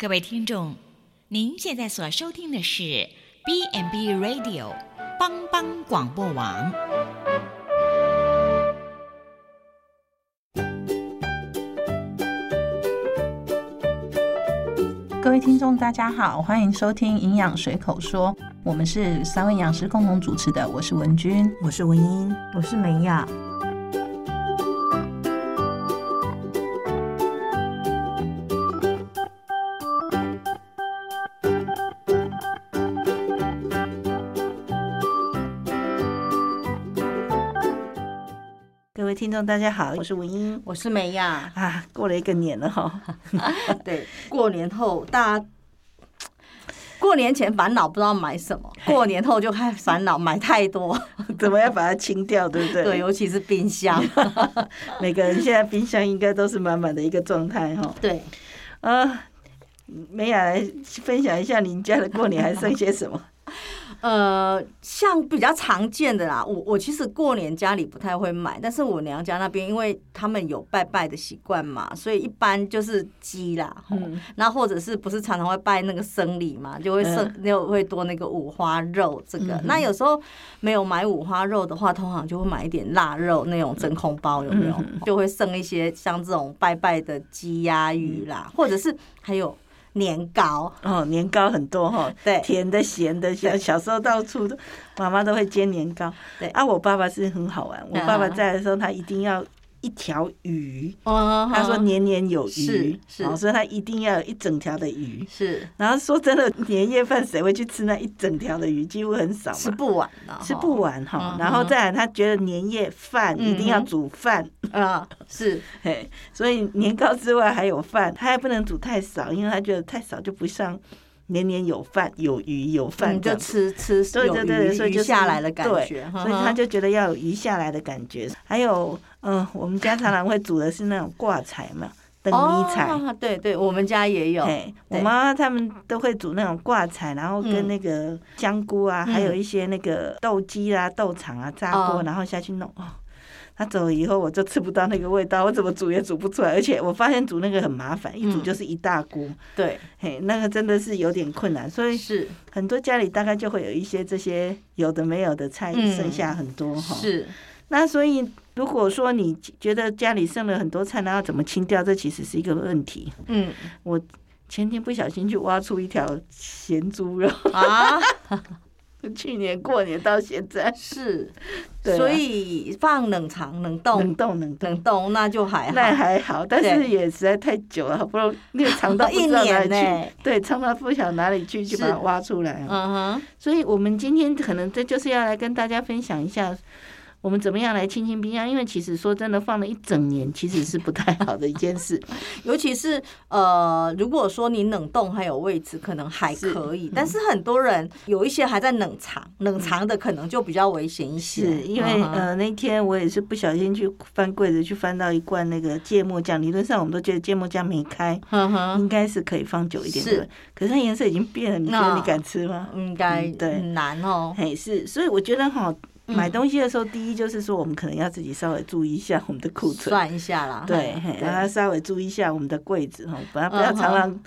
各位听众，您现在所收听的是 B&B Radio 帮帮广播网。各位听众，大家好，欢迎收听《营养随口说》，我们是三位营养师共同主持的，我是文君，我是文英，我是美雅。听众大家好，我是文英，我是美雅。啊，过了一个年了哈，对，过年后大家过年前烦恼不知道买什么，过年后就开始烦恼买太多，怎么要把它清掉，对不对？对，尤其是冰箱，每个人现在冰箱应该都是满满的一个状态哈。对，啊，美雅来分享一下您家的过年还剩些什么？呃，像比较常见的啦，我我其实过年家里不太会买，但是我娘家那边，因为他们有拜拜的习惯嘛，所以一般就是鸡啦，嗯，那或者是不是常常会拜那个生礼嘛，就会剩又会多那个五花肉这个，嗯、那有时候没有买五花肉的话，通常就会买一点腊肉那种真空包，有没有？嗯、就会剩一些像这种拜拜的鸡鸭鱼啦，嗯、或者是还有。年糕哦，年糕很多哈，对，甜的、咸的，小小时候到处都妈妈都会煎年糕。对啊，我爸爸是很好玩，我爸爸在的时候，他一定要。一条鱼，他说年年有余，是是，所以他一定要有一整条的鱼。是，然后说真的，年夜饭谁会去吃那一整条的鱼？几乎很少，吃不完吃不完哈。然后再来，他觉得年夜饭一定要煮饭。啊，是，嘿，所以年糕之外还有饭，他还不能煮太少，因为他觉得太少就不像。年年有饭有鱼有饭，就吃吃对对对，所以就下来的感觉，所以他就觉得要有鱼下来的感觉。还有，嗯，我们家常常会煮的是那种挂菜嘛，灯谜菜。对对，我们家也有。我妈妈他们都会煮那种挂菜，然后跟那个香菇啊，还有一些那个豆鸡啊、豆肠啊，炸过，然后下去弄。他走了以后，我就吃不到那个味道，我怎么煮也煮不出来，而且我发现煮那个很麻烦，一煮就是一大锅。对，嘿，那个真的是有点困难，所以是很多家里大概就会有一些这些有的没有的菜剩下很多哈。是，那所以如果说你觉得家里剩了很多菜，那要怎么清掉？这其实是一个问题。嗯，我前天不小心去挖出一条咸猪肉啊。去年过年到现在。是，所以放冷藏冷冻。冷冻冷冷冻那就还好，那还好，但是也实在太久了，好不容易那个藏到 不知道哪里去，对，藏到不晓得哪里去，就把它挖出来。嗯哼，所以我们今天可能这就是要来跟大家分享一下。我们怎么样来清清冰箱？因为其实说真的，放了一整年其实是不太好的一件事。尤其是呃，如果说你冷冻还有位置，可能还可以。是但是很多人有一些还在冷藏，冷藏的可能就比较危险一些。是因为呃，那天我也是不小心去翻柜子，去翻到一罐那个芥末酱。理论上我们都觉得芥末酱没开，应该是可以放久一点的。可是它颜色已经变了，你觉得你敢吃吗？应该对，很难哦。嘿，是，所以我觉得哈。买东西的时候，第一就是说，我们可能要自己稍微注意一下我们的库存，算一下啦。对，让他稍微注意一下我们的柜子哈，不要不要常常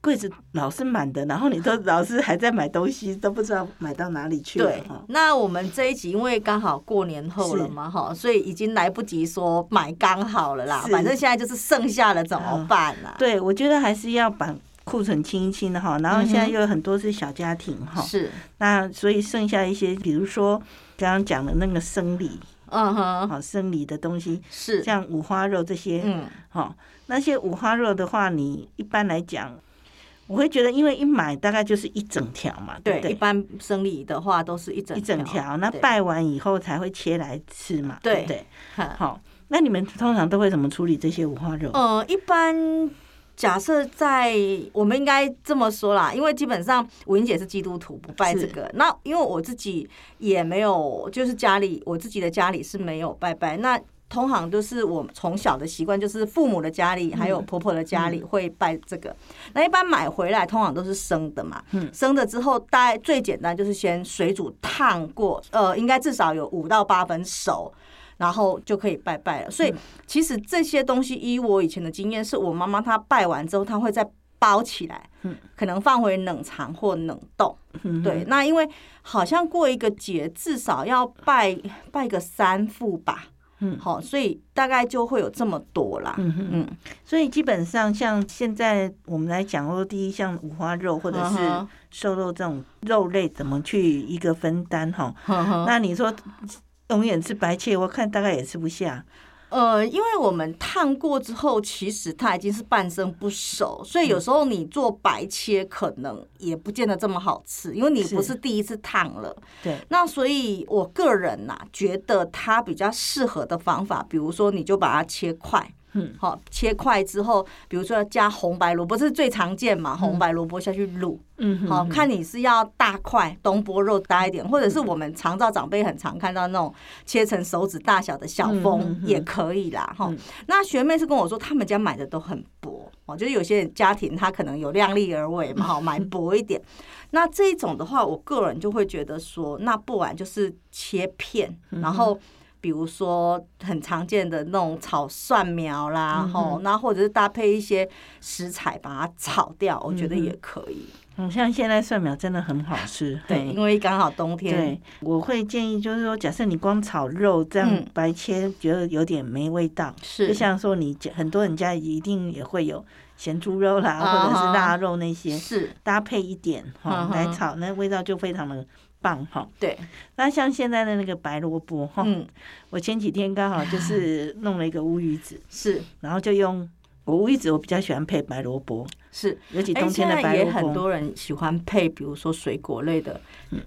柜子老是满的，然后你都老是还在买东西，都不知道买到哪里去了。对，那我们这一集因为刚好过年后了嘛哈，所以已经来不及说买刚好了啦。反正现在就是剩下了怎么办呢？对，我觉得还是要把库存清一清的哈。然后现在又有很多是小家庭哈，是那所以剩下一些，比如说。刚刚讲的那个生理，嗯哼，好，生理的东西是像五花肉这些，嗯，好，那些五花肉的话，你一般来讲，我会觉得，因为一买大概就是一整条嘛，对不对？一般生理的话都是一整一整条，那拜完以后才会切来吃嘛，对不对？好，那你们通常都会怎么处理这些五花肉？呃，一般。假设在我们应该这么说啦，因为基本上文姐是基督徒，不拜这个。那因为我自己也没有，就是家里我自己的家里是没有拜拜。那通常都是我从小的习惯，就是父母的家里还有婆婆的家里会拜这个。嗯、那一般买回来通常都是生的嘛，嗯、生的之后大概最简单就是先水煮烫过，呃，应该至少有五到八分熟。然后就可以拜拜了，所以其实这些东西，依我以前的经验，是我妈妈她拜完之后，她会再包起来，嗯，可能放回冷藏或冷冻。嗯，对。那因为好像过一个节，至少要拜拜个三副吧。嗯，好，所以大概就会有这么多啦。嗯嗯，所以基本上像现在我们来讲说，第一像五花肉或者是瘦肉这种肉类，怎么去一个分担哈？那你说永远吃白切，我看大概也吃不下。呃，因为我们烫过之后，其实它已经是半生不熟，所以有时候你做白切可能也不见得这么好吃，因为你不是第一次烫了。对。那所以我个人呐、啊，觉得它比较适合的方法，比如说你就把它切块。嗯，好，切块之后，比如说要加红白萝卜，是最常见嘛，红白萝卜下去卤。嗯，好，看你是要大块东坡肉大一点，或者是我们常照长辈很常看到那种切成手指大小的小凤也可以啦。哈，那学妹是跟我说，他们家买的都很薄哦，就是有些家庭他可能有量力而为嘛，好买 薄一点。那这一种的话，我个人就会觉得说，那不然就是切片，然后。比如说很常见的那种炒蒜苗啦，吼、嗯，那或者是搭配一些食材把它炒掉，我觉得也可以。嗯，像现在蒜苗真的很好吃，对，因为刚好冬天。对，我会建议就是说，假设你光炒肉这样白切，觉得有点没味道，是、嗯，就像说你很多人家一定也会有咸猪肉啦，或者是腊肉那些，是。搭配一点哈来炒，那味道就非常的。棒哈，对，那像现在的那个白萝卜哈，嗯，我前几天刚好就是 弄了一个乌鱼子，是，然后就用我乌鱼子，我比较喜欢配白萝卜，是，尤其冬天的白萝卜，也很多人喜欢配，比如说水果类的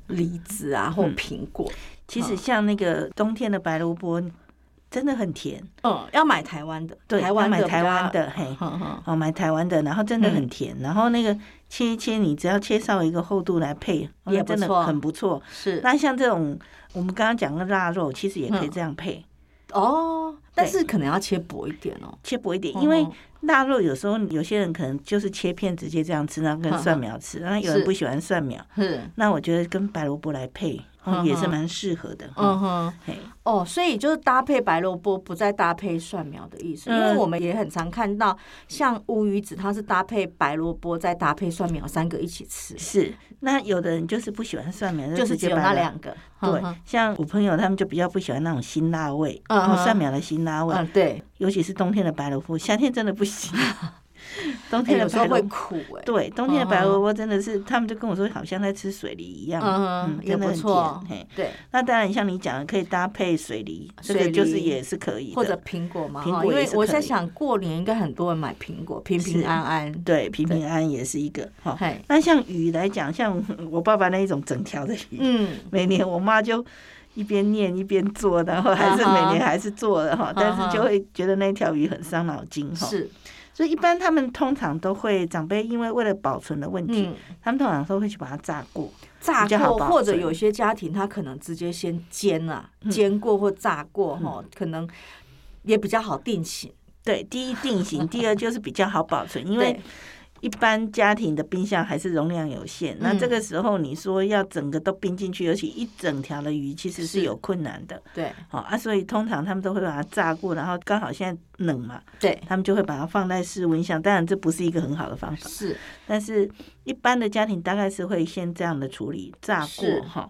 梨子啊，或苹果。其实像那个冬天的白萝卜。真的很甜，嗯，要买台湾的，对，台湾买台湾的，嘿，好买台湾的，然后真的很甜，然后那个切一切，你只要切稍微一个厚度来配，也真的很不错。是，那像这种我们刚刚讲的腊肉，其实也可以这样配。哦，但是可能要切薄一点哦，切薄一点，因为腊肉有时候有些人可能就是切片直接这样吃，然后跟蒜苗吃，然后有人不喜欢蒜苗，那我觉得跟白萝卜来配。也是蛮适合的，嗯哼，哦，所以就是搭配白萝卜，不再搭配蒜苗的意思，因为我们也很常看到，像乌鱼子，它是搭配白萝卜再搭配蒜苗三个一起吃。是，那有的人就是不喜欢蒜苗，就是只有那两个。对，像我朋友他们就比较不喜欢那种辛辣味，然后蒜苗的辛辣味，对，尤其是冬天的白萝卜，夏天真的不行。冬天的白萝卜会苦哎，对，冬天的白萝卜真的是，他们就跟我说，好像在吃水梨一样，嗯，真的很甜，对。那当然，像你讲的，可以搭配水梨，这个就是也是可以，或者苹果嘛，因为我在想过年应该很多人买苹果，平平安安，对，平平安安也是一个哈。那像鱼来讲，像我爸爸那一种整条的鱼，嗯，每年我妈就一边念一边做，然后还是每年还是做的哈，但是就会觉得那条鱼很伤脑筋哈。是。所以一般他们通常都会长辈，因为为了保存的问题，嗯、他们通常都会去把它炸过，炸过或者有些家庭他可能直接先煎啊，嗯、煎过或炸过哈，嗯、可能也比较好定型。对，第一定型，第二就是比较好保存，因为。一般家庭的冰箱还是容量有限，那这个时候你说要整个都冰进去，尤其一整条的鱼其实是有困难的。对，好啊，所以通常他们都会把它炸过，然后刚好现在冷嘛，对，他们就会把它放在室温箱。当然这不是一个很好的方法，是，但是一般的家庭大概是会先这样的处理，炸过哈。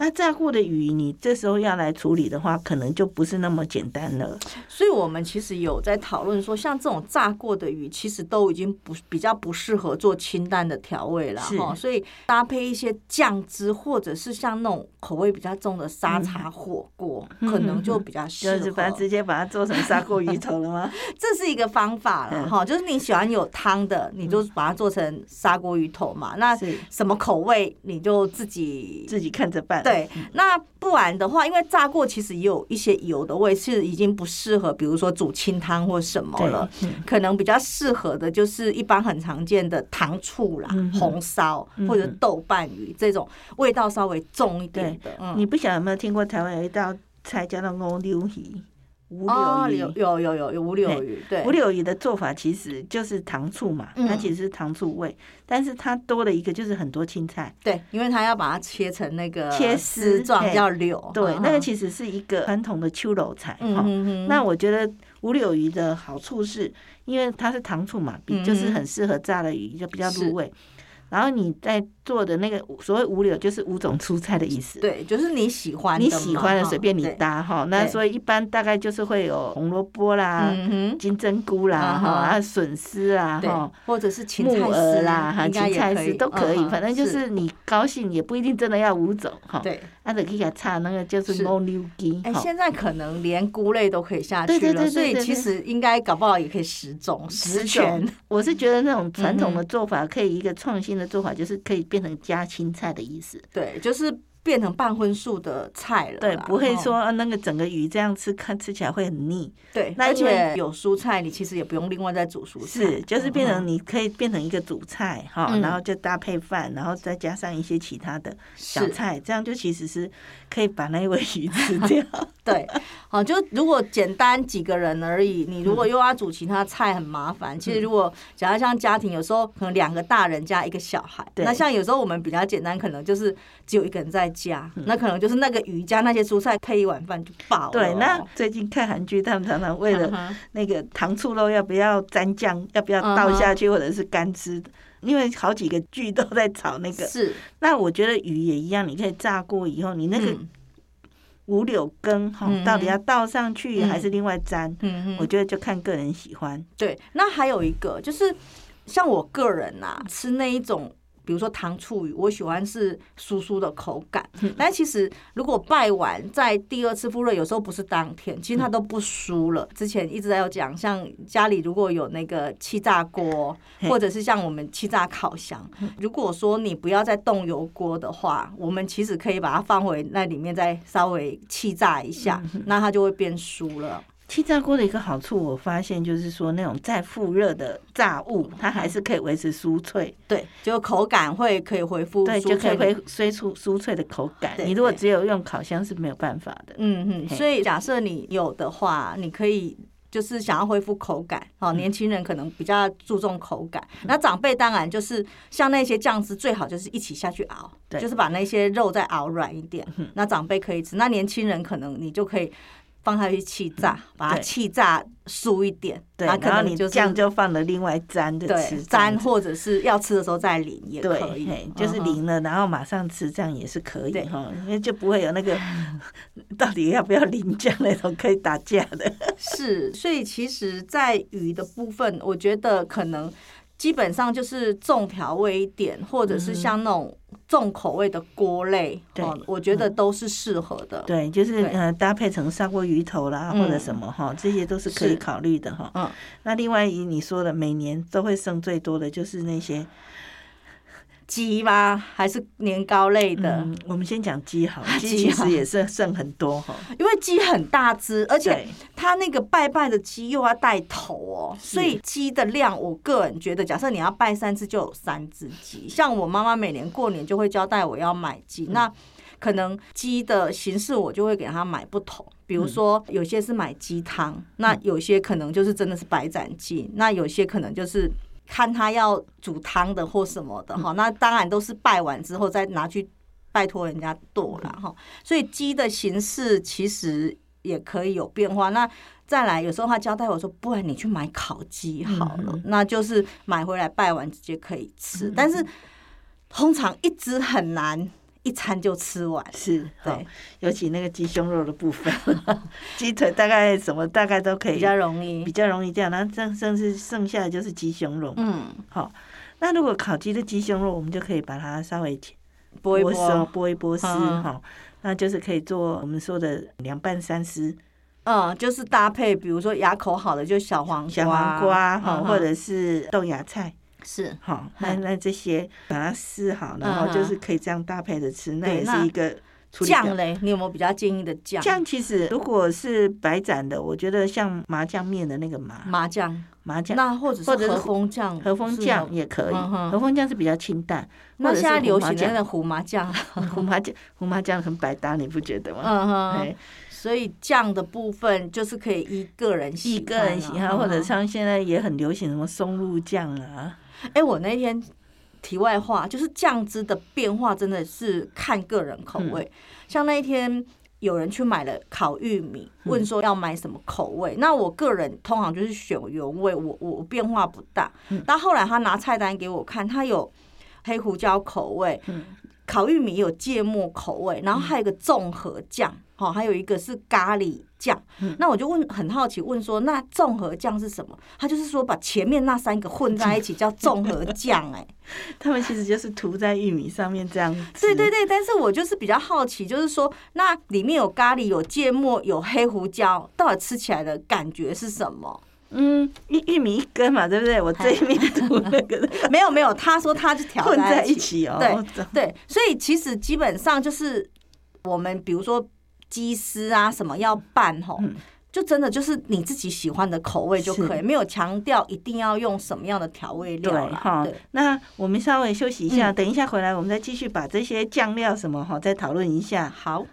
那炸过的鱼，你这时候要来处理的话，可能就不是那么简单了。所以我们其实有在讨论说，像这种炸过的鱼，其实都已经不比较不适合做清淡的调味了哈。所以搭配一些酱汁，或者是像那种口味比较重的沙茶火锅，可能就比较适合。就是把它直接把它做成砂锅鱼头了吗？这是一个方法了哈。就是你喜欢有汤的，你就把它做成砂锅鱼头嘛。那什么口味，你就自己自己看着办。对，那不然的话，因为炸过其实也有一些油的味，是已经不适合，比如说煮清汤或什么了。可能比较适合的就是一般很常见的糖醋啦、红烧或者豆瓣鱼这种味道稍微重一点的。你不晓得有没有听过台湾有一道菜叫做乌溜鱼？五柳鱼。有有有有有五柳鱼，对，五柳鱼的做法其实就是糖醋嘛，它其实是糖醋味，但是它多了一个就是很多青菜，对，因为它要把它切成那个切丝状叫柳，对，那个其实是一个传统的秋楼菜哈。那我觉得五柳鱼的好处是，因为它是糖醋嘛，比就是很适合炸的鱼，就比较入味。然后你在做的那个所谓五柳，就是五种蔬菜的意思。对，就是你喜欢你喜欢的随便你搭哈。那所以一般大概就是会有红萝卜啦、金针菇啦、哈啊笋丝啊哈，或者是芹菜丝啦、哈芹菜丝都可以。反正就是你高兴，也不一定真的要五种哈。对，那得给它插那个就是毛牛鸡。哎，现在可能连菇类都可以下去了，所以其实应该搞不好也可以十种十全。我是觉得那种传统的做法可以一个创新的。做法就是可以变成加青菜的意思，对，就是。变成半荤素的菜了，对，不会说那个整个鱼这样吃，看吃起来会很腻。对，而且有蔬菜，你其实也不用另外再煮蔬菜，是，就是变成你可以变成一个主菜哈，然后就搭配饭，然后再加上一些其他的小菜，这样就其实是可以把那一尾鱼吃掉。对，好，就如果简单几个人而已，你如果又要煮其他菜很麻烦。其实如果假如像家庭，有时候可能两个大人加一个小孩，那像有时候我们比较简单，可能就是只有一个人在。加那可能就是那个鱼加那些蔬菜配一碗饭就饱了。对，那最近看韩剧，他们常常为了那个糖醋肉要不要沾酱，要不要倒下去，或者是干吃，因为好几个剧都在炒那个。是。那我觉得鱼也一样，你可以炸过以后，你那个五柳羹哈，到底要倒上去还是另外沾？嗯，我觉得就看个人喜欢。对，那还有一个就是像我个人呐，吃那一种。比如说糖醋鱼，我喜欢是酥酥的口感。但其实如果拜完在第二次复热，有时候不是当天，其实它都不酥了。之前一直在有讲，像家里如果有那个气炸锅，或者是像我们气炸烤箱，如果说你不要再动油锅的话，我们其实可以把它放回那里面，再稍微气炸一下，那它就会变酥了。气炸锅的一个好处，我发现就是说，那种再复热的炸物，它还是可以维持酥脆，对，就口感会可以恢复，对，就可以恢恢出酥脆的口感。你如果只有用烤箱是没有办法的。嗯嗯，所以假设你有的话，你可以就是想要恢复口感，哦，年轻人可能比较注重口感，那长辈当然就是像那些酱汁最好就是一起下去熬，对，就是把那些肉再熬软一点，那长辈可以吃，那年轻人可能你就可以。放下去气炸，把它气炸酥一点，对，然后你酱就放了另外沾着吃，沾或者是要吃的时候再淋也可以，就是淋了然后马上吃，这样也是可以哈，因为就不会有那个 到底要不要淋酱那种可以打架的。是，所以其实，在鱼的部分，我觉得可能基本上就是重调味一点，或者是像那种。重口味的锅类，对，我觉得都是适合的。对，就是呃，搭配成砂锅鱼头啦，或者什么哈，这些都是可以考虑的哈。嗯，那另外以你说的，每年都会剩最多的就是那些。鸡吗？还是年糕类的？嗯、我们先讲鸡好，鸡其实也是剩很多哈。因为鸡很大只，而且它那个拜拜的鸡又要带头哦，所以鸡的量，我个人觉得，假设你要拜三次，就有三只鸡。像我妈妈每年过年就会交代我要买鸡，嗯、那可能鸡的形式我就会给他买不同，比如说有些是买鸡汤，那有些可能就是真的是白斩鸡，那有些可能就是。看他要煮汤的或什么的哈，那当然都是拜完之后再拿去拜托人家剁了哈。所以鸡的形式其实也可以有变化。那再来，有时候他交代我说，不然你去买烤鸡好了，那就是买回来拜完直接可以吃。但是通常一只很难。一餐就吃完。是对，尤其那个鸡胸肉的部分，鸡腿大概什么大概都可以，比较容易，比较容易这样。那剩剩是剩下的就是鸡胸肉，嗯，好。那如果烤鸡的鸡胸肉，我们就可以把它稍微剥一剥，剥一剥丝，哈，那就是可以做我们说的凉拌三丝，嗯，就是搭配，比如说牙口好的就小黄小黄瓜哈，或者是豆芽菜。是好，那那这些把它撕好，然后就是可以这样搭配着吃，那也是一个酱嘞。你有没有比较建议的酱？酱其实如果是白斩的，我觉得像麻酱面的那个麻麻酱麻酱，那或者是和风酱，和风酱也可以。和风酱是比较清淡。那现在流行的那 胡麻酱，胡麻酱胡麻酱很百搭，你不觉得吗？嗯哼。所以酱的部分就是可以依个人喜个人喜好，或者像现在也很流行什么松露酱啊。哎，我那天题外话就是酱汁的变化真的是看个人口味。嗯、像那一天有人去买了烤玉米，问说要买什么口味？嗯、那我个人通常就是选原味，我我变化不大。嗯、但后来他拿菜单给我看，他有黑胡椒口味，嗯、烤玉米有芥末口味，然后还有一个综合酱。好，还有一个是咖喱酱，嗯、那我就问，很好奇问说，那综合酱是什么？他就是说把前面那三个混在一起叫综合酱，哎，他们其实就是涂在玉米上面这样。对对对，但是我就是比较好奇，就是说那里面有咖喱、有芥末、有黑胡椒，到底吃起来的感觉是什么？嗯，玉玉米一根嘛，对不对？我这一面涂那个，没有没有，他说他就调混在一起哦。对对，所以其实基本上就是我们比如说。鸡丝啊，什么要拌吼，嗯、就真的就是你自己喜欢的口味就可以，没有强调一定要用什么样的调味料哈。对，那我们稍微休息一下，嗯、等一下回来我们再继续把这些酱料什么哈再讨论一下。好。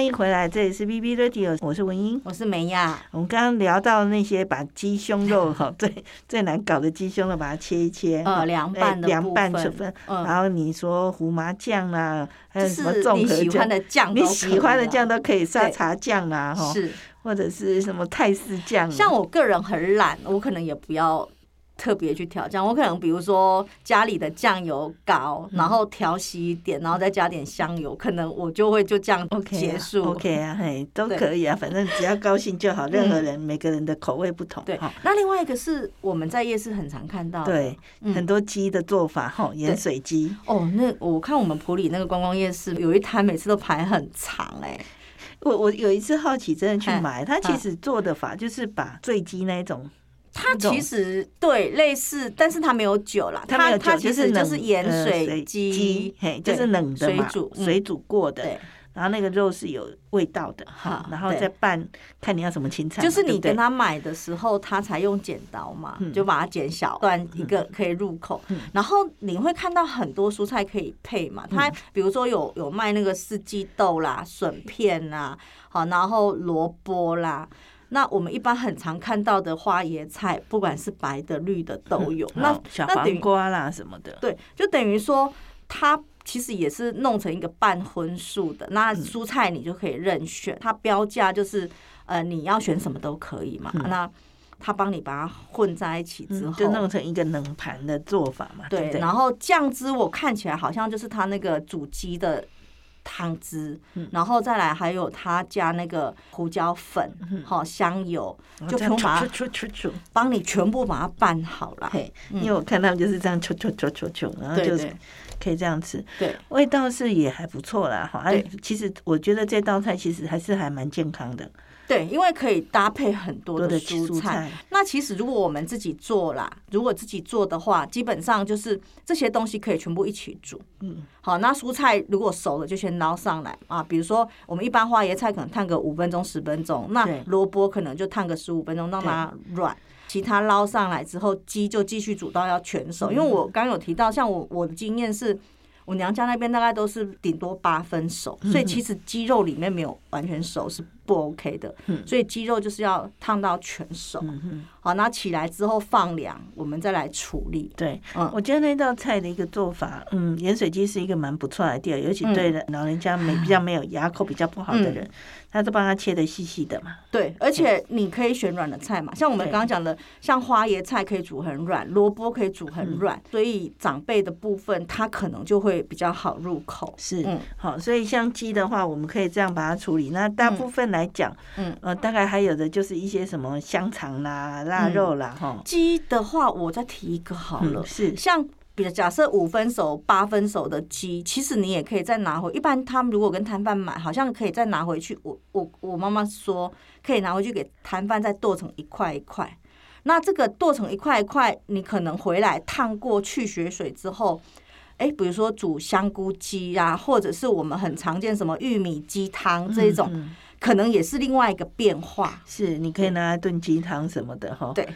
欢迎回来，这里是 B B Radio，我是文英，我是梅亚。我们刚刚聊到那些把鸡胸肉哈 最最难搞的鸡胸肉，把它切一切，呃，凉拌的凉拌成分。嗯、然后你说胡麻酱啦，还有什么综合酱，你喜欢的酱，你喜欢的酱都可以，沙茶酱啊，哈，是或者是什么泰式酱。像我个人很懒，我可能也不要。特别去调酱，我可能比如说家里的酱油膏，然后调稀一点，然后再加点香油，可能我就会就这样结束。OK 啊，嘿，都可以啊，反正只要高兴就好。任何人每个人的口味不同。对，那另外一个是我们在夜市很常看到，对，很多鸡的做法哈，盐水鸡。哦，那我看我们普里那个观光夜市有一摊，每次都排很长哎。我我有一次好奇真的去买，他其实做的法就是把醉鸡那种。它其实对类似，但是它没有酒啦。它它其实就是盐水鸡，嘿，就是冷的嘛，水煮水煮过的。然后那个肉是有味道的，哈，然后再拌，看你要什么青菜。就是你跟他买的时候，他才用剪刀嘛，就把它剪小段一个可以入口。然后你会看到很多蔬菜可以配嘛，它比如说有有卖那个四季豆啦、笋片啦，好，然后萝卜啦。那我们一般很常看到的花椰菜，不管是白的、绿的都有。那小黄瓜啦什么的，对，就等于说它其实也是弄成一个半荤素的。那蔬菜你就可以任选，它标价就是呃你要选什么都可以嘛。那他帮你把它混在一起之后，就弄成一个冷盘的做法嘛。对，然后酱汁我看起来好像就是它那个煮鸡的。汤汁，然后再来还有他加那个胡椒粉，好香油，就全部把它帮你全部把它拌好了。因为我看他们就是这样搓搓搓搓搓，然后就是可以这样吃。对，味道是也还不错啦。哈，其实我觉得这道菜其实还是还蛮健康的。对，因为可以搭配很多的蔬菜。那其实如果我们自己做啦，如果自己做的话，基本上就是这些东西可以全部一起煮。嗯，好，那蔬菜如果熟了就先捞上来啊。比如说我们一般花椰菜可能烫个五分钟十分钟，那萝卜可能就烫个十五分钟让它软。其他捞上来之后，鸡就继续煮到要全熟。因为我刚有提到，像我我的经验是。我娘家那边大概都是顶多八分熟，所以其实鸡肉里面没有完全熟是不 OK 的，所以鸡肉就是要烫到全熟。好，那起来之后放凉，我们再来处理。对，嗯，我觉得那道菜的一个做法，嗯，盐水鸡是一个蛮不错的 idea，尤其对老人家没比较没有牙口比较不好的人，他都帮他切的细细的嘛。对，而且你可以选软的菜嘛，像我们刚刚讲的，像花椰菜可以煮很软，萝卜可以煮很软，所以长辈的部分他可能就会比较好入口。是，嗯，好，所以像鸡的话，我们可以这样把它处理。那大部分来讲，嗯，呃，大概还有的就是一些什么香肠啦。腊肉啦，哈。鸡的话，我再提一个好了。是像比如假设五分熟、八分熟的鸡，其实你也可以再拿回。一般他们如果跟摊贩买，好像可以再拿回去。我我我妈妈说可以拿回去给摊贩再剁成一块一块。那这个剁成一块一块，你可能回来烫过去血水之后，哎，比如说煮香菇鸡呀，或者是我们很常见什么玉米鸡汤这一种。嗯嗯可能也是另外一个变化，是你可以拿来炖鸡汤什么的哈。对，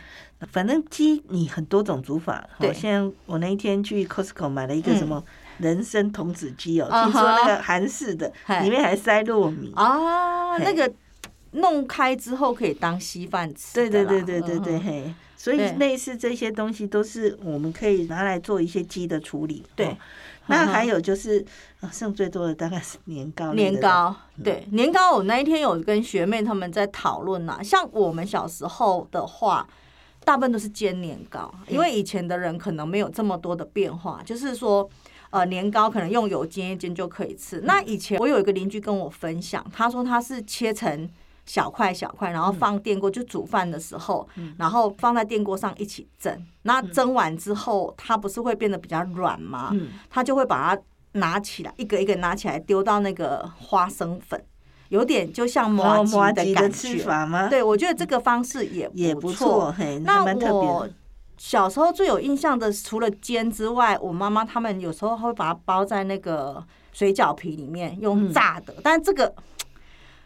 反正鸡你很多种煮法。对，像我那一天去 Costco 买了一个什么人参童子鸡哦，听说那个韩式的，里面还塞糯米啊，那个弄开之后可以当稀饭吃。对对对对对对，嘿，所以类似这些东西都是我们可以拿来做一些鸡的处理。对。那还有就是，剩最多的大概是年糕。年糕，对，年糕。我那一天有跟学妹他们在讨论呐，像我们小时候的话，大部分都是煎年糕，因为以前的人可能没有这么多的变化，就是说，呃，年糕可能用油煎一煎就可以吃。那以前我有一个邻居跟我分享，他说他是切成。小块小块，然后放电锅就煮饭的时候，然后放在电锅上一起蒸。那蒸完之后，它不是会变得比较软吗？它就会把它拿起来，一个一个拿起来丢到那个花生粉，有点就像麻糬的感觉。对，我觉得这个方式也也不错。那我小时候最有印象的，除了煎之外，我妈妈他们有时候会把它包在那个水饺皮里面用炸的，但这个。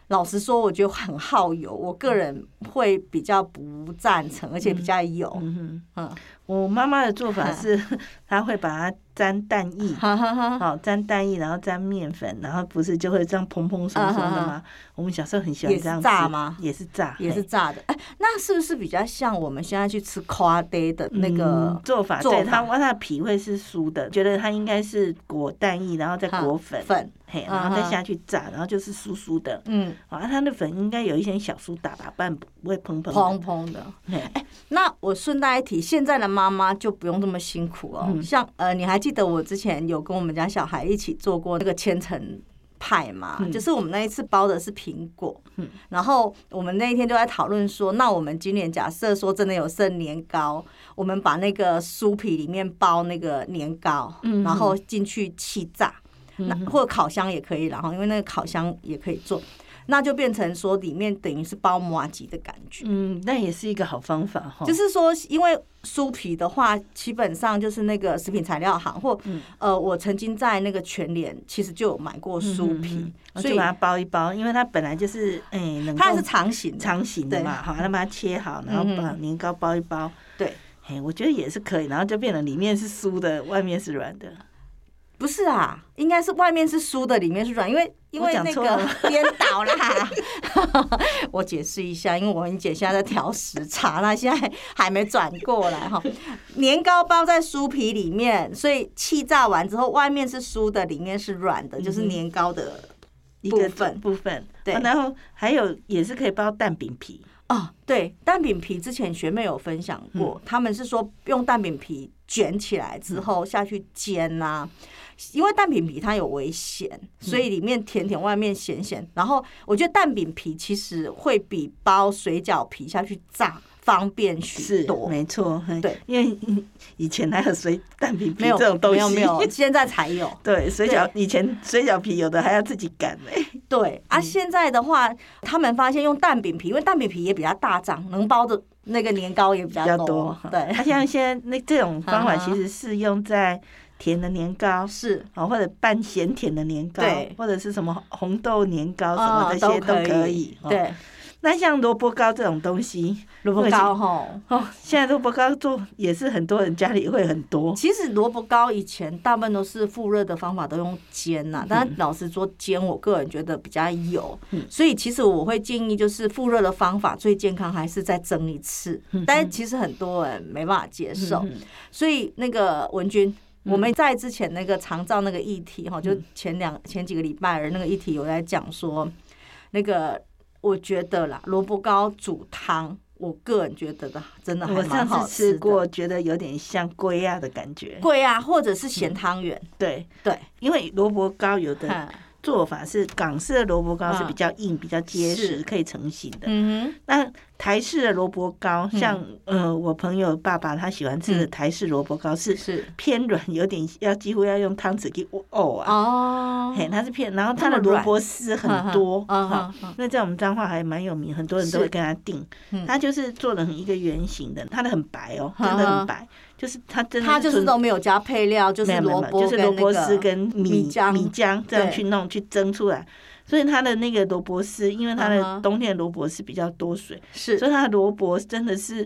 老实说，我觉得很耗油，我个人会比较不赞成，而且比较油。嗯，嗯，我妈妈的做法是，她会把它。沾蛋液，好沾蛋液，然后沾面粉，然后不是就会这样蓬蓬松松的吗？我们小时候很喜欢这样炸吗？也是炸，也是炸的。哎，那是不是比较像我们现在去吃夸爹的那个做法？对，它它的皮会是酥的，觉得它应该是裹蛋液，然后再裹粉粉，嘿，然后再下去炸，然后就是酥酥的。嗯，啊，它的粉应该有一些小苏打吧，不然不会蓬蓬蓬蓬的。哎，那我顺带一提，现在的妈妈就不用这么辛苦哦。像呃，你还记？记得我之前有跟我们家小孩一起做过那个千层派嘛？嗯、就是我们那一次包的是苹果，嗯、然后我们那一天就在讨论说，那我们今年假设说真的有剩年糕，我们把那个酥皮里面包那个年糕，嗯、然后进去气炸，嗯、那或者烤箱也可以，然后因为那个烤箱也可以做。那就变成说里面等于是包麻糬的感觉，嗯，那也是一个好方法哈。就是说，因为酥皮的话，基本上就是那个食品材料行或、嗯、呃，我曾经在那个全联其实就有买过酥皮，嗯嗯、所以把它包一包，因为它本来就是哎，能它是长形长形的嘛，好，那把它切好，然后把年糕包一包，对，哎，我觉得也是可以，然后就变成里面是酥的，外面是软的。不是啊，应该是外面是酥的，里面是软，因为因为那个颠倒啦。我解释一下，因为我跟姐现在在调时差，那现在还没转过来哈。年糕包在酥皮里面，所以气炸完之后，外面是酥的，里面是软的，就是年糕的一个部分部分。对，然后还有也是可以包蛋饼皮。哦，对，蛋饼皮之前学妹有分享过，嗯、他们是说用蛋饼皮卷起来之后下去煎呐、因为蛋饼皮它有微咸，所以里面甜甜，外面咸咸。然后我觉得蛋饼皮其实会比包水饺皮下去炸。方便许多，没错，对，因为以前还有水蛋饼皮这种东西，没有没有，现在才有。对，水饺以前水饺皮有的还要自己擀嘞。对啊，现在的话，他们发现用蛋饼皮，因为蛋饼皮也比较大张，能包的那个年糕也比较多。对，它像现在那这种方法，其实是用在甜的年糕是啊，或者半咸甜的年糕，对，或者是什么红豆年糕什么这些都可以。对。那像萝卜糕这种东西，萝卜糕哈哦，现在萝卜糕做也是很多人家里会很多。其实萝卜糕以前大部分都是复热的方法，都用煎呐。但是老实说，煎我个人觉得比较油，所以其实我会建议就是复热的方法最健康，还是再蒸一次。但是其实很多人没办法接受，所以那个文君，我们在之前那个长照那个议题哈，就前两前几个礼拜的那个议题有在讲说那个。我觉得啦，萝卜糕煮汤，我个人觉得的真的还蛮好吃的。我上次吃过，觉得有点像龟啊的感觉。龟啊或者是咸汤圆。对对，因为萝卜糕有的做法是港式的萝卜糕是比较硬、比较结实，可以成型的。嗯哼，那。台式的萝卜糕，像呃，我朋友爸爸他喜欢吃的台式萝卜糕是是。偏软，有点要几乎要用汤匙给哦啊。哦，嘿，它是偏，然后它的萝卜丝很多啊，那在我们彰化还蛮有名，很多人都会跟他订。它就是做的很一个圆形的，它的很白哦，真的很白，就是它真的它就是都没有加配料，就是萝卜就是萝卜丝跟米浆米浆这样去弄去蒸出来。所以它的那个萝卜丝，因为它的冬天的萝卜丝比较多水，是，所以它的萝卜真的是，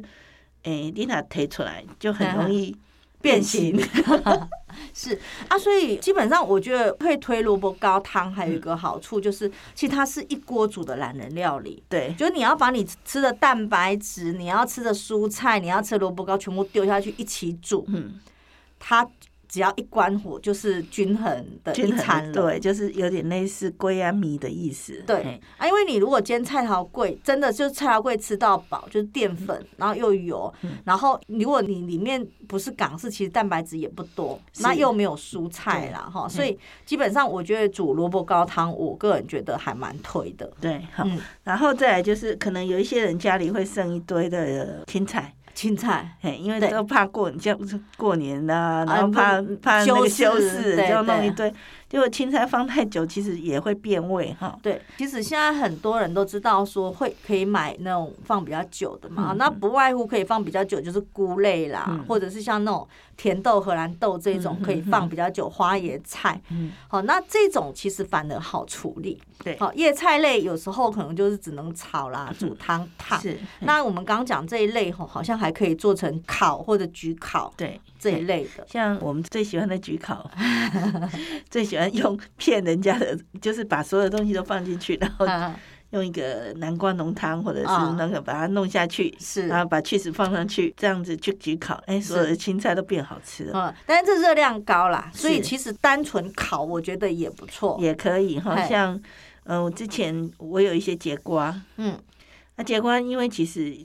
诶、欸，你把它推出来就很容易变形。是啊，所以基本上我觉得会推萝卜糕汤还有一个好处就是，其实它是一锅煮的懒人料理。对，就是你要把你吃的蛋白质、你要吃的蔬菜、你要吃的萝卜糕全部丢下去一起煮，嗯，它。只要一关火，就是均衡的一餐了。对，就是有点类似龟安米的意思。对啊，因为你如果煎菜头贵，真的就是菜头贵吃到饱，就是淀粉，然后又油，然后如果你里面不是港式，其实蛋白质也不多，那又没有蔬菜啦哈，所以基本上我觉得煮萝卜高汤，我个人觉得还蛮推的。对，好，然后再来就是可能有一些人家里会剩一堆的青菜。青菜，嘿，因为都怕过，你像过年呐，然后怕怕那个修饰，就弄一堆。结果青菜放太久，其实也会变味哈。对，其实现在很多人都知道说会可以买那种放比较久的嘛，那不外乎可以放比较久，就是菇类啦，或者是像那种甜豆、荷兰豆这种可以放比较久，花椰菜。好，那这种其实反而好处理。对，好，叶菜类有时候可能就是只能炒啦、煮汤烫。是。那我们刚刚讲这一类吼，好像还可以做成烤或者焗烤。对。这一类的，像我们最喜欢的焗烤，最喜欢用骗人家的，就是把所有东西都放进去，然后用一个南瓜浓汤或者是那个把它弄下去，是，然后把 cheese 放上去，这样子去焗烤，哎，所有的青菜都变好吃了。嗯，但是这热量高啦，所以其实单纯烤我觉得也不错，也可以哈。像嗯，我之前我有一些节瓜，嗯，那节瓜因为其实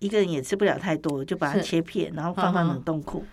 一个人也吃不了太多，就把它切片，然后放到冷冻库。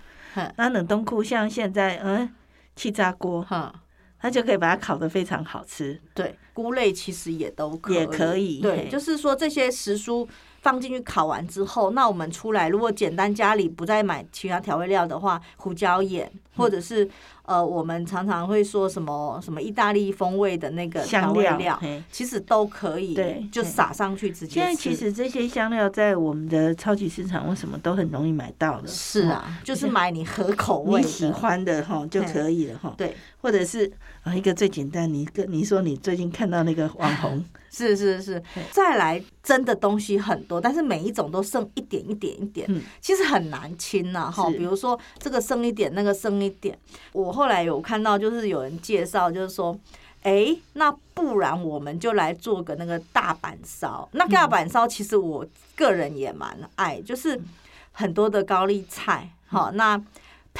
那冷冻库像现在，嗯，气炸锅，哈，它就可以把它烤得非常好吃。对，菇类其实也都可以，也可以。对，就是说这些时蔬放进去烤完之后，那我们出来如果简单家里不再买其他调味料的话，胡椒盐或者是。呃，我们常常会说什么什么意大利风味的那个调味料，其实都可以，对，就撒上去直接吃。现在其实这些香料在我们的超级市场为什么都很容易买到的？是啊，就是买你合口味、你喜欢的哈就可以了哈。对，或者是啊，一个最简单，你跟你说你最近看到那个网红，是是是，再来蒸的东西很多，但是每一种都剩一点一点一点，其实很难清呐哈。比如说这个剩一点，那个剩一点，我。后来有看到，就是有人介绍，就是说，哎，那不然我们就来做个那个大阪烧。那大阪烧其实我个人也蛮爱，就是很多的高丽菜，好，那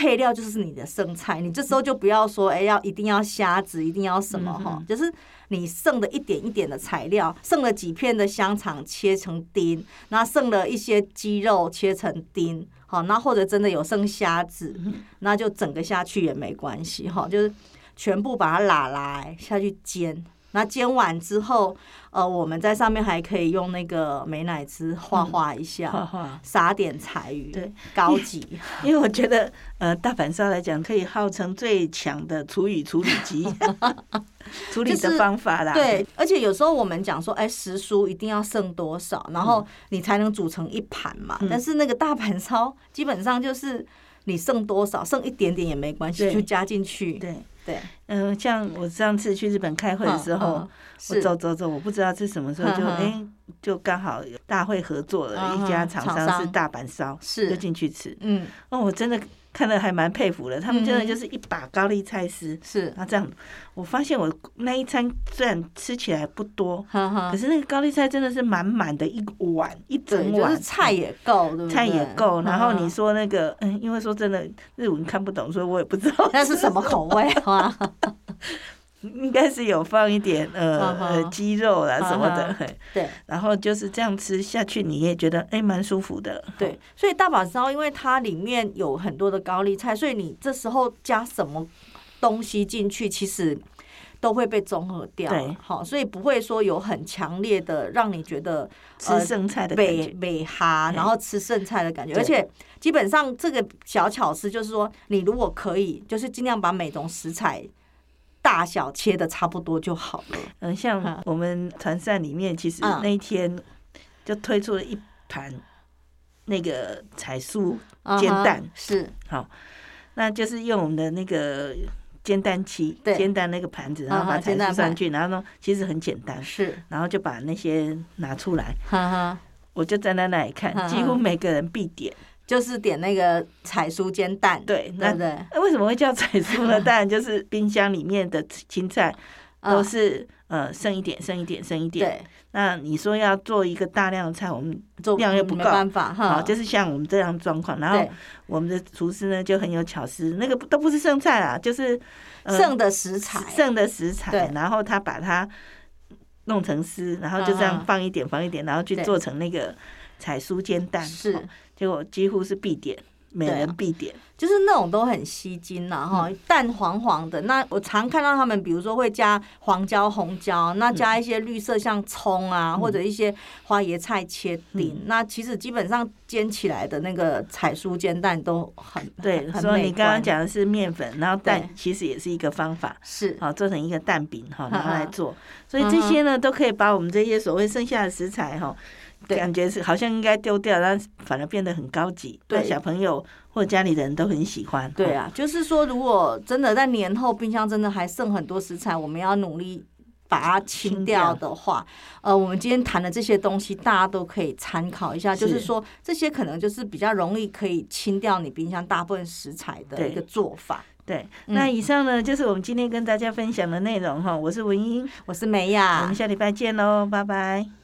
配料就是你的剩菜，你这时候就不要说，哎、欸，要一定要虾子，一定要什么哈、嗯，就是你剩的一点一点的材料，剩了几片的香肠切成丁，那剩了一些鸡肉切成丁，好，那或者真的有剩虾子，那就整个下去也没关系哈，就是全部把它拉来下去煎。那煎完之后，呃，我们在上面还可以用那个美乃滋画画一下，画画，撒点柴鱼，对，高级。因为我觉得，呃，大阪烧来讲，可以号称最强的厨余处理机，处理的方法啦。对，而且有时候我们讲说，哎，时蔬一定要剩多少，然后你才能煮成一盘嘛。但是那个大阪烧基本上就是你剩多少，剩一点点也没关系，就加进去。对。对，嗯、呃，像我上次去日本开会的时候，嗯嗯、我走走走，我不知道是什么时候就，哎、就刚好有大会合作了、嗯、一家厂商是大阪烧，是。就进去吃，嗯，哦，我真的。看了还蛮佩服的，他们真的就是一把高丽菜丝，是、嗯，然后这样，我发现我那一餐虽然吃起来不多，呵呵。可是那个高丽菜真的是满满的一碗，一整碗，就是、菜也够，对不对？菜也够，然后你说那个，嗯，因为说真的，日文看不懂，所以我也不知道那是什么口味啊。应该是有放一点呃呃鸡肉啦什么的，对，然后就是这样吃下去，你也觉得哎蛮舒服的。对，所以大把烧因为它里面有很多的高丽菜，所以你这时候加什么东西进去，其实都会被综合掉。对，好，所以不会说有很强烈的让你觉得吃剩菜的感觉，美哈，然后吃剩菜的感觉。而且基本上这个小巧思就是说，你如果可以，就是尽量把每种食材。大小切的差不多就好了。嗯，像我们团扇里面，其实那一天就推出了一盘那个彩酥煎蛋，是。好，那就是用我们的那个煎蛋器，煎蛋那个盘子，然后把彩酥上去，然后呢，其实很简单，是，然后就把那些拿出来，哈哈我就站在那里看，几乎每个人必点。就是点那个彩酥煎蛋，对，对对？那为什么会叫彩酥呢？当然就是冰箱里面的青菜都是呃剩一点，剩一点，剩一点。对。那你说要做一个大量的菜，我们量又不够，没办法哈。好，就是像我们这样状况，然后我们的厨师呢就很有巧思，那个都不是剩菜啊，就是剩的食材，剩的食材，然后他把它弄成丝，然后就这样放一点，放一点，然后去做成那个彩酥煎蛋。是。结果几乎是必点，每人必点，就是那种都很吸睛呐哈，蛋黄黄的。那我常看到他们，比如说会加黄椒、红椒，那加一些绿色像葱啊，或者一些花椰菜切丁。那其实基本上煎起来的那个彩酥煎蛋都很对。所以你刚刚讲的是面粉，然后蛋其实也是一个方法，是好做成一个蛋饼哈，拿来做。所以这些呢，都可以把我们这些所谓剩下的食材哈。感觉是好像应该丢掉，但反而变得很高级，对小朋友或者家里的人都很喜欢。对啊，就是说，如果真的在年后冰箱真的还剩很多食材，我们要努力把它清掉的话，呃，我们今天谈的这些东西，大家都可以参考一下。就是说，这些可能就是比较容易可以清掉你冰箱大部分食材的一个做法。对，那以上呢就是我们今天跟大家分享的内容哈。我是文英，我是梅雅，我们下礼拜见喽，拜拜。